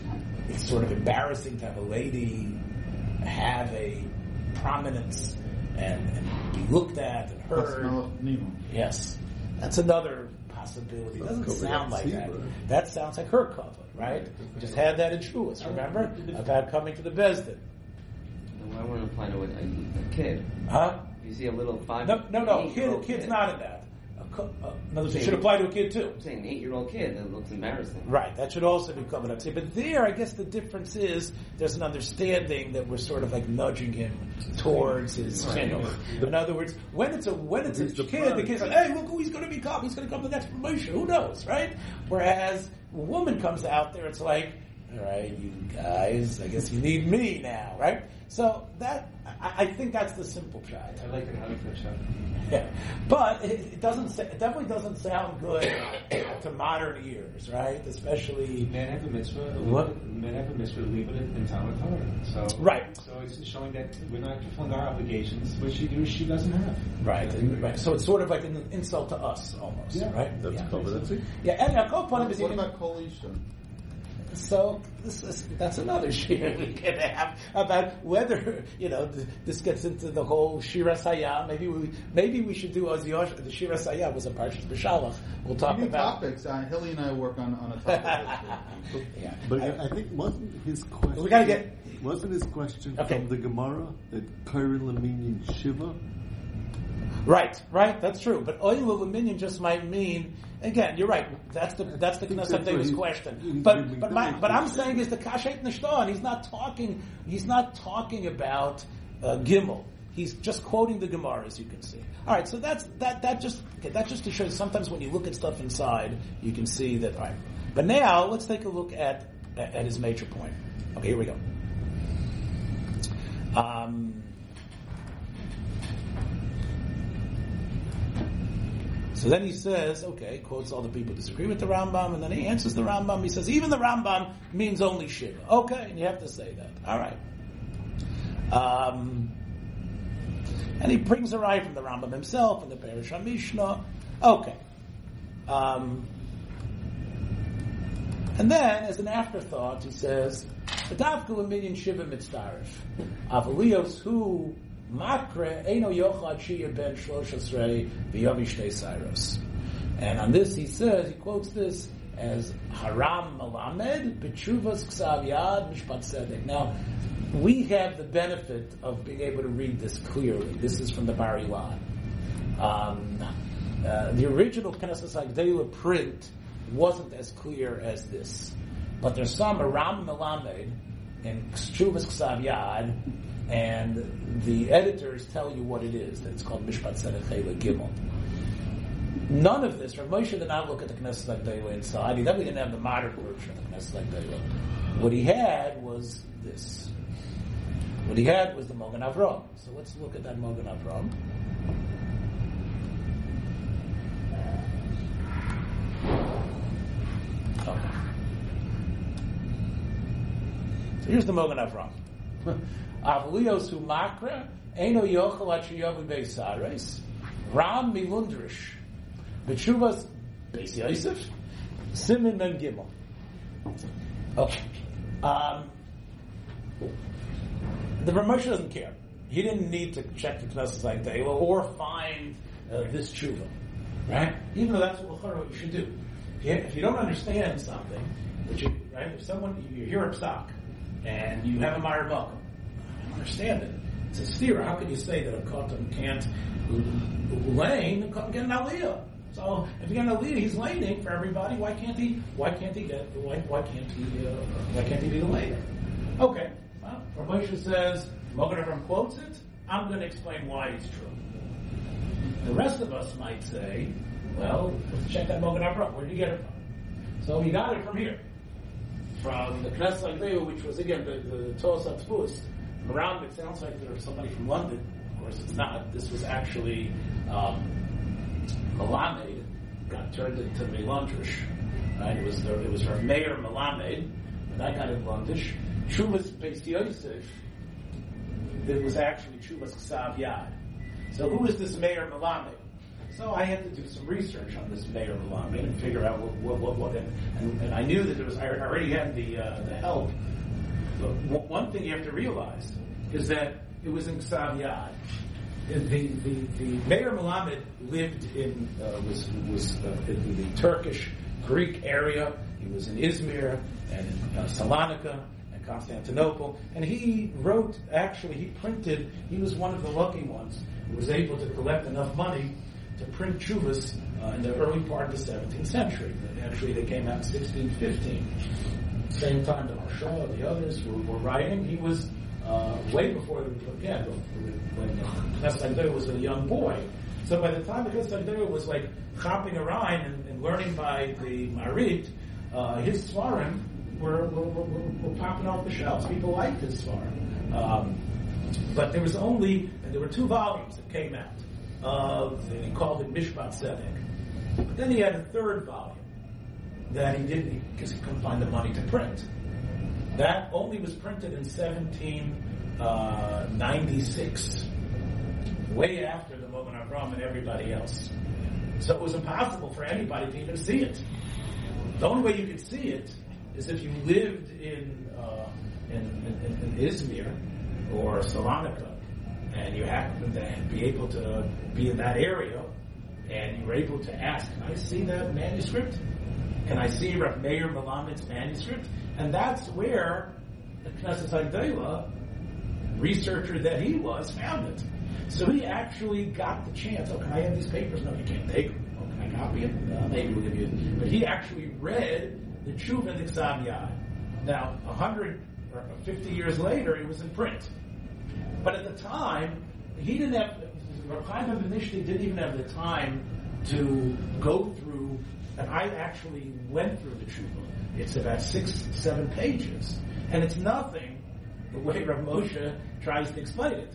it's sort of embarrassing to have a lady have a prominence and, and be looked at and heard. Yes, that's another possibility. It doesn't sound like that. That sounds like her cover, right? We just had that in Truist, remember? About coming to the Besdin. I want to apply to a, a, kid. Huh? You see a little five. No, no, no. Kid, kid's kid. not in that. Uh, in other words, it should apply to a kid too. I'm saying an eight-year-old kid that looks embarrassing. Right, that should also be covered up. But there, I guess the difference is there's an understanding that we're sort of like nudging him towards his channel. In other words, when it's a when it's a kid, the, the kid's like, "Hey, look who he's going to become. He's going to come to the next promotion. Who knows, right?" Whereas a woman comes out there, it's like All right, you guys, I guess you need me now, right? So that I, I think that's the simple shot. I like it how you put shot. Yeah. But it, it doesn't. sa- It definitely doesn't sound good to modern ears, right? Especially Men have a mitzvah. What? Men have a mitzvah to leave it in Talmud Torah. So Right. So it's showing that we're not fulfilling our obligations, which she do she doesn't have. right, and- right. So it's sort of like an insult to us, almost, Yeah. right? That's yeah. covenancy. Yeah, and uh, Kol is What even about Kol Isha? So this is, that's another shir we can have about whether you know th- this gets into the whole shira saya. Maybe we maybe we should do Oz Yosh. The shira saya was a parshas b'shalach. We'll talk New about. topics. Uh, Hilly and I work on, on a topic. yeah. But I, think wasn't his question. We gotta get- Wasn't his question Okay. from the Gemara that Kairin Laminian Shiva? Right, right, that's true. But oil of minion just might mean again. You're right. That's the that's the Knesset Davis question. But but my but I'm saying is the kashet nishton. He's not talking. He's not talking about uh, Gimel. He's just quoting the Gemara, as you can see. All right, so that's that that just okay, that just to show sometimes when you look at stuff inside, you can see that. All right, but now let's take a look at at his major point. Okay, here we go. Um, So then he says, okay, quotes all the people who disagree with the Rambam, and then he answers the Rambam. He says, even the Rambam means only Shiva. Okay, and you have to say that. All right. Um, and he brings a right from the Rambam himself and the Perish Mishnah. Okay. Um, and then, as an afterthought, he says, "V'davka l'minyan shiva mitzdarif, avalios hu makre eno yochad shiyah ben sairos." And on this, he says, he quotes this as Haram Malamed B'tshuvas Ksav Yad Mishpat Tzedek. Now, we have the benefit of being able to read this clearly. This is from the Bar Ilan. Um, uh, the original Knesset HaGedolah print wasn't as clear as this. But there's some Aram Melamed in Tshuvas Ksav Yad, and the editors tell you what it is. It's called Mishpat Tzedek Chela Gimel. None of this, Rav Moshe did not look at the Knesset HaGedolah inside. He definitely didn't have the modern version of the Knesset HaGedolah. What he had was this. What he had was the Mogan Avram. So let's look at that Mogan Avram. Okay. So here's the Mogan Avram. Avlios hu makra, eno yochel at beisares, ram milundrish, betshuvas beis Yosef, simin mem gimel. Okay. Um, the Rav Moshe doesn't care. He didn't need to check the Knesset like they or find uh, this tshuva, right? Even though that's what you should do. If you, don't understand something, you, right? If someone you hear a psak and you have a Meyer don't understand it. It's a steer. How can you say that a katan can't lane get an aliyah? So if get an aliyah, he's laning for everybody. Why can't he? Why can't he get? Why, why can't he? Uh, why can't he be the laner? Okay. Well, Rav Moshe says, Mogan Avram quotes it. I'm going to explain why it's true. The rest of us might say, well, let's check that Mogan Avram. Where did you get it from? So he got it from here. From the Knesset HaGedolah, which was again the, the Atfus. Around it sounds like there was somebody from London. Of course, it's not. This was actually um, Malamed got turned into Melandrish. Right? It was it was her Meir Malamed, and that got in Londish. Chuvas Beis Yosef, it was actually Chuvas Ksav Yad. So who is this Meir Malamed? So I had to do some research on this Meir Malamed and figure out what what what, what and, and I knew that there was I already had the uh, the help. One thing you have to realize is that it was in Ksav Yad. The, the, the Meir Malamed lived in uh, was was uh, in the Turkish Greek area. He was in Izmir and in uh, Salonika and Constantinople, and he wrote. Actually, he printed. He was one of the lucky ones who was able to collect enough money to print chuvas uh, in the early part of the 17th century. Actually, they came out in 1615. Same time that Harsha, the others were, were writing. He was uh, way before, again, when Knesset was a young boy. So by the time Knesset was like hopping around and, and learning by the Maharit, uh, his Svarim were, were, were, were, popping off the shelves. People liked his Svarim. Um, but there was only, and there were two volumes that came out of, and he called it Mishpat Tzedek. But then he had a third volume that he didn't, because he couldn't find the money to print. That only was printed in 1796, way after the Mogan Avram and everybody else. So it was impossible for anybody to even see it. The only way you could see it is if you lived in uh, in, in, in Izmir or Salonika, and you happened to be able to be in that area, and you were able to ask, "Can I see that manuscript? Can I see Rav Meir Malamed's manuscript?" And that's where the Knesset HaGedolah, researcher that he was, found it. So he actually got the chance. Oh, can I have these papers? No, you can't take them. Oh, can I copy them? Uh, maybe we'll give you. But he actually read the the Ksav Yad. Now, 100 or 50 years later, it was in print. But at the time, he didn't have, Rav Chaim Nishti didn't even have the time to go through, and I actually went through the Tshuva. It's about six, seven pages. And it's nothing the way Rav Moshe tries to explain it.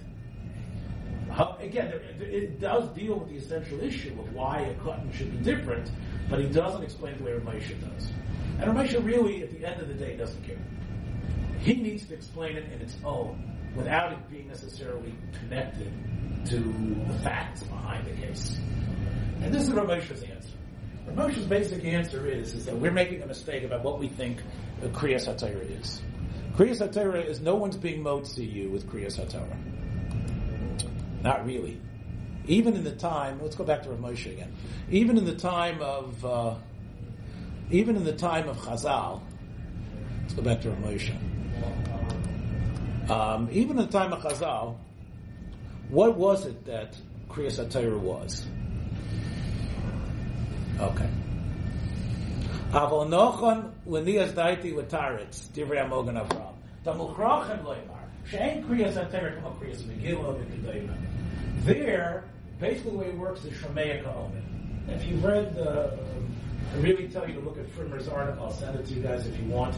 How, again, it, it does deal with the essential issue of why a katan should be different, but he doesn't explain the way Rav Moshe does. And Rav Moshe really, at the end of the day, doesn't care. He needs to explain it in its own, without it being necessarily connected to the facts behind the case. And this is Rav Moshe's answer. Moshe's basic answer is, is that we're making a mistake about what we think a Kriyas HaTorah is. Kriyas HaTorah is no one's being motzi you with Kriyas HaTorah. Not really. Even in the time, let's go back to Rav Moshe again. Even in the time of, uh, even in the time of Chazal, let's go back to Rav Moshe. Um, even in the time of Chazal, what was it that Kriyas HaTorah was? Okay. Avol nochon l'niyas daiti l'taretz, divrei amogan avram. Da muchrochem loymar. She'en kriyas ha-terek k'mo kriyas megillah v'kedayna. There, basically the way it works is Shomea K'oneh. If you've read the, I really tell you to look at Frimer's article, I'll send it to you guys if you want.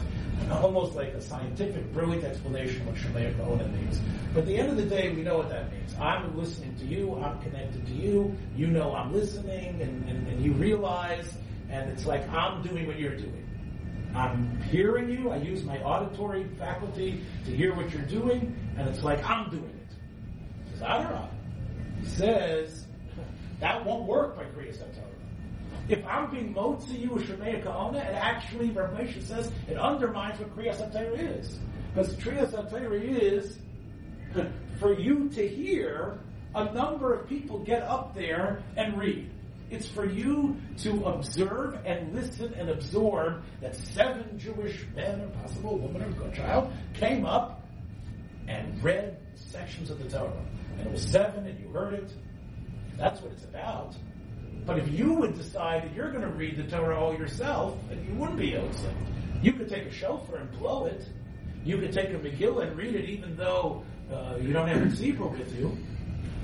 Almost like a scientific, brilliant explanation of what Shomea K'oneh means. But at the end of the day, we know what that means. I'm listening to you, I'm connected to you, you know I'm listening, and, and, and you realize and it's like I'm doing what you're doing. I'm hearing you. I use my auditory faculty to hear what you're doing, and it's like I'm doing it. He says, I don't know. He says that won't work by Kriyas HaTorah. If I'm being motzi you Kaona, it actually, Rav says, it undermines what Kriyas HaTorah is. Because Kriyas HaTorah is for you to hear a number of people get up there and read. It's for you to observe and listen and absorb that seven Jewish men or possible woman or child came up and read sections of the Torah. And it was seven and you heard it. That's what it's about. But if you would decide that you're going to read the Torah all yourself, then you wouldn't be Yosef. You could take a shofar and blow it. You could take a Megillah and read it even though uh, you don't have a tzibur with you.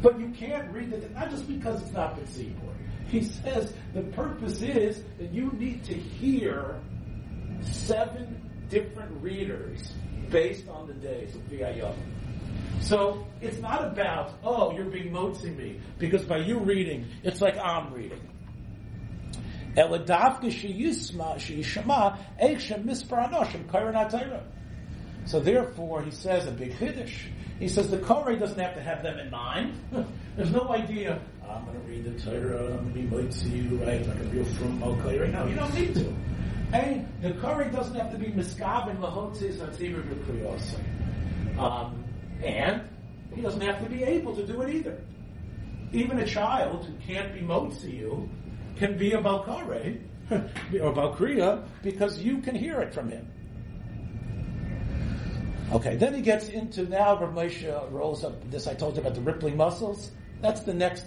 But you can't read it, not just because it's not tzibur. He says the purpose is that you need to hear seven different readers based on the days of V'ayom. So it's not about, oh, you're being motzi me, because by you reading, it's like I'm reading. So therefore, he says a big chiddush. He says the Korah doesn't have to have them in mind. There's no idea, I'm going to read the Torah, I'm going to be motzi you, right, like a real from okay right now. You don't need to. And the Korah doesn't have to be miskav and lahotzis b'kriyosai. Um, and he doesn't have to be able to do it either. Even a child who can't be motzi you can be a Baal Koreh or balkriya because you can hear it from him. Okay, then he gets into now Rav rolls up this I told you about the rippling muscles. That's the next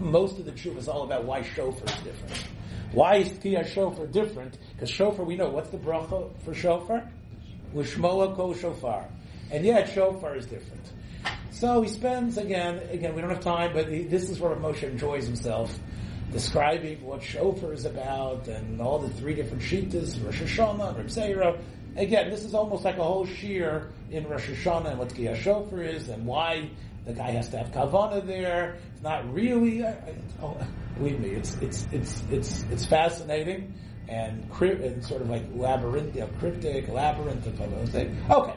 most of the truth is all about why shofar is different. Why is Tia shofar different? Because shofar we know what's the bracha for shofar? Lishmoa ko shofar. And yet shofar is different. So he spends again, again, we don't have time, but he, this is where Moshe enjoys himself, describing what shofar is about and all the three different shitas, Rosh Hashanah, Reb again, this is almost like a whole shear in Rosh Hashanah and what Kiyah Shofar is and why the guy has to have kavana there. It's not really. I, oh, believe me, it's it's it's it's it's fascinating and, and sort of like labyrinth, you know, cryptic, labyrinth of things. Okay.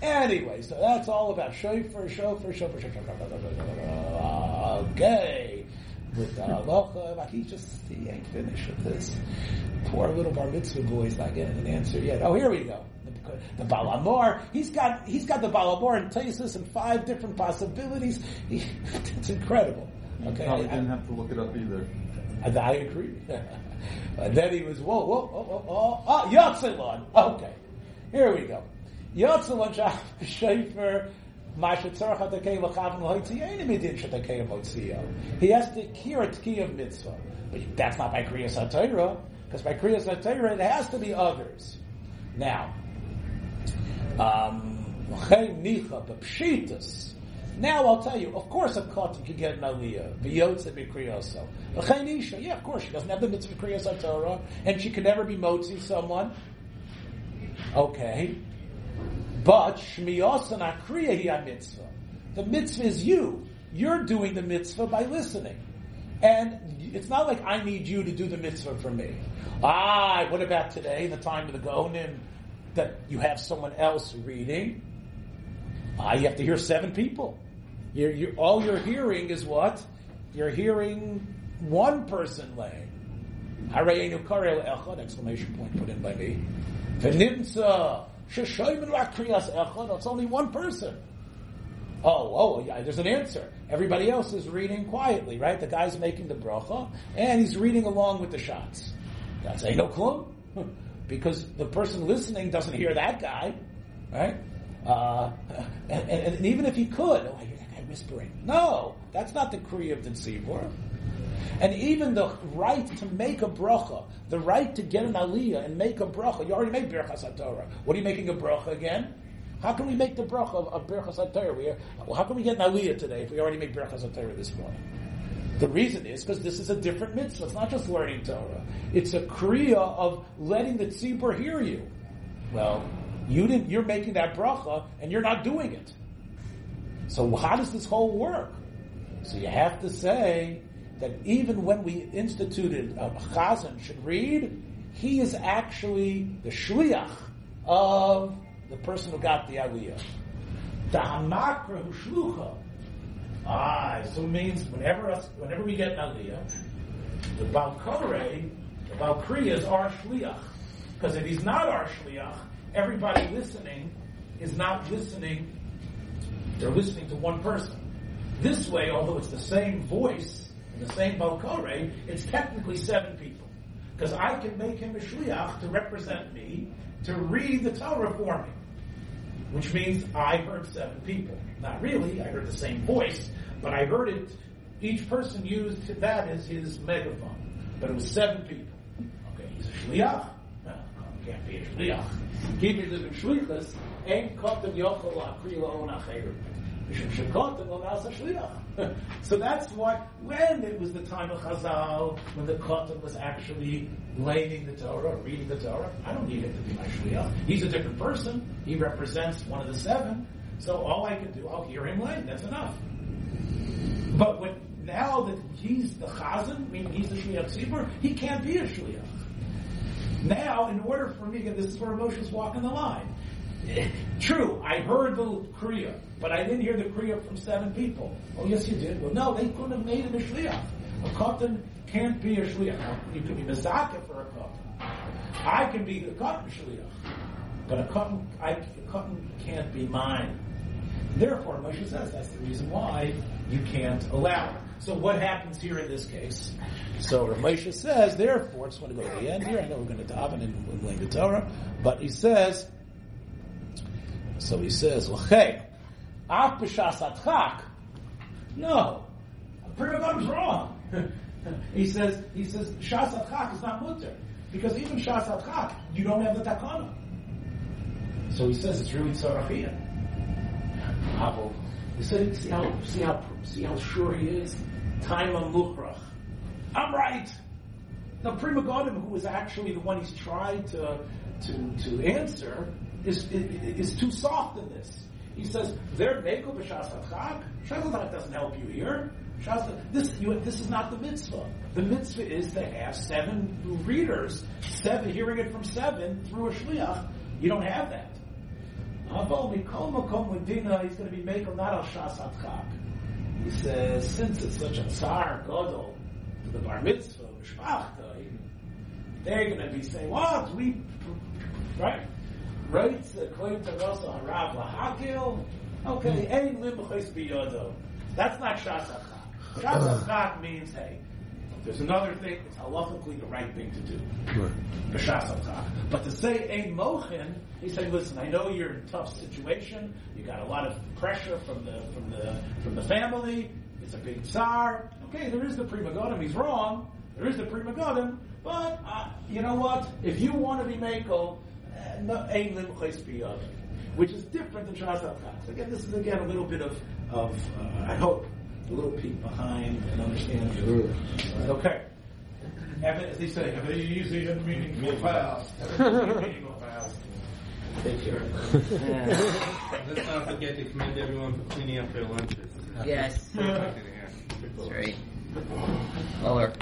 Anyway, so that's all about shofar, shofar, shofar, shofar, shofar. Okay. With the halacha, but he just he ain't finished with this. Poor little bar mitzvah boy's not getting an answer yet. Oh, here we go. The Baal HaMaor, he's got he's got the Baal HaMaor and Tesis and five different possibilities. He, it's incredible. Okay, Probably I- didn't have to look it up either. and I agree. and then he was, whoa, whoa, whoa, whoa, oh, oh, ah, Yotzilon. Okay, here we go. Yotzilon Shafer. He has to hear a tki of mitzvah, but that's not by Kriyas HaTorah, because by Kriyas HaTorah it has to be others. Now, um. Now I'll tell you, of course a katan can get an aliyah, v'yotze b'kriyoso. L'chaynisha, yeah, of course, she doesn't have the mitzvah of kriyas Torah, and she can never be motzi someone. Okay. But shmiyosan akriya hi mitzvah. The mitzvah is you. You're doing the mitzvah by listening. And it's not like I need you to do the mitzvah for me. Ah, what about today, the time of the Geonim, that you have someone else reading? Ah, you have to hear seven people. You're, you're, all you're hearing is what? You're hearing one person laying. Harayenu karel echad, exclamation point put in by me. V'nimtza, it's only one person. Oh, oh, yeah, there's an answer. Everybody else is reading quietly, right? The guy's making the bracha, and he's reading along with the shots. God say no klum, because the person listening doesn't hear that guy, right? Uh, and, and, and even if he could, oh, I hear that guy whispering. No, that's not the kriya of the tzibur. And even the right to make a bracha, the right to get an aliyah and make a bracha, you already made birchas Torah. What are you making a bracha again? How can we make the bracha of, of birchas Torah? We are, well, how can we get an aliyah today if we already made birchas Torah this morning? The reason is because this is a different mitzvah. It's not just learning Torah. It's a kriya of letting the tzibur hear you. Well, you didn't. You're making that bracha and you're not doing it. So how does this whole work? So you have to say that even when we instituted a chazan should read, he is actually the shliach of the person who got the aliyah. The hamakra shlucha. Ah, so it means whenever us, whenever we get an aliyah, the Baal Koreh, the balkriya is our shliach. Because if he's not our shliach, everybody listening is not listening. They're listening to one person. This way, although it's the same voice and the same Baal Koreh, it's technically seven people. Because I can make him a shliach to represent me, to read the Torah for me. Which means I heard seven people. Not really, I heard the same voice, but I heard it, each person used that as his megaphone. But it was seven people. Okay, he's a shliach. Can't be a shliach. Keep it living shlichus, ain't kotem yochel akri la'on acheru. So that's why, when it was the time of Chazal, when the Kotan was actually laying the Torah, reading the Torah, I don't need him to be my shliach. He's a different person. He represents one of the seven. So all I can do, I'll hear him lay. That's enough. But when now that he's the Chazan, meaning he's the shliach tzibur, he can't be a shliach. Now, in order for me, to get this is where emotions walk in the line. True, I heard the Kriya, but I didn't hear the Kriya from seven people. Oh, yes, you did. Well, no, they couldn't have made him a shliach. A katan can't be a shliach. You can be mezaka for a katan. I can be a katan shliach, but a katan, I, a katan can't be mine. Therefore, Moshe says that's the reason why you can't allow it. So what happens here in this case? So Moshe says, therefore, I just want to go to the end here. I know we're going to daven and learn the Torah, but he says, so he says, "L'chei, af b'shas atchak." No, Pri Megadim's wrong. he says, he says, shas atchak is not mutter because even shas atchak, you don't have the takana. So he says it's really tzarachiyah. Avo. He said, see how, see how, see how sure he is. Time on mukhrach. I'm right. The Pri Megadim, who was actually the one he's tried to to, to answer is, is, is too soft in this. He says, "There mekel b'shas chag. Shas chag doesn't help you here. This you, this is not the mitzvah. The mitzvah is to have seven readers, seven hearing it from seven through a shliach. You don't have that. Aval mikol makom. He's going to be mekel not al shas chag. He says, since it's such a tsar gadol to the bar mitzvah they're going to be saying, "What we right?" Right, according to Rasa Harav Lahakil, okay, ein lim biyodo. That's not shasachak. Shasachak means, hey, there's another thing, it's halachically the right thing to do. B'shasachak. But to say ein mochin, he's saying, listen, I know you're in a tough situation, you got a lot of pressure from the, from the, from the family, it's a big tsar. Okay, there is the Pri Megadim, he's wrong, there is the Pri Megadim, but, uh, you know what, if you want to be makel, ein lim ches biyad, which is different than Shas Chaz. Again, this is again a little bit of, of uh, I hope, a little peek behind and understanding. Okay. As they say, have they usually been meaningful fast? meaningful fast. Take care. Let's not forget to commend everyone for cleaning up their lunches. Yes. Yeah. That's right. Well,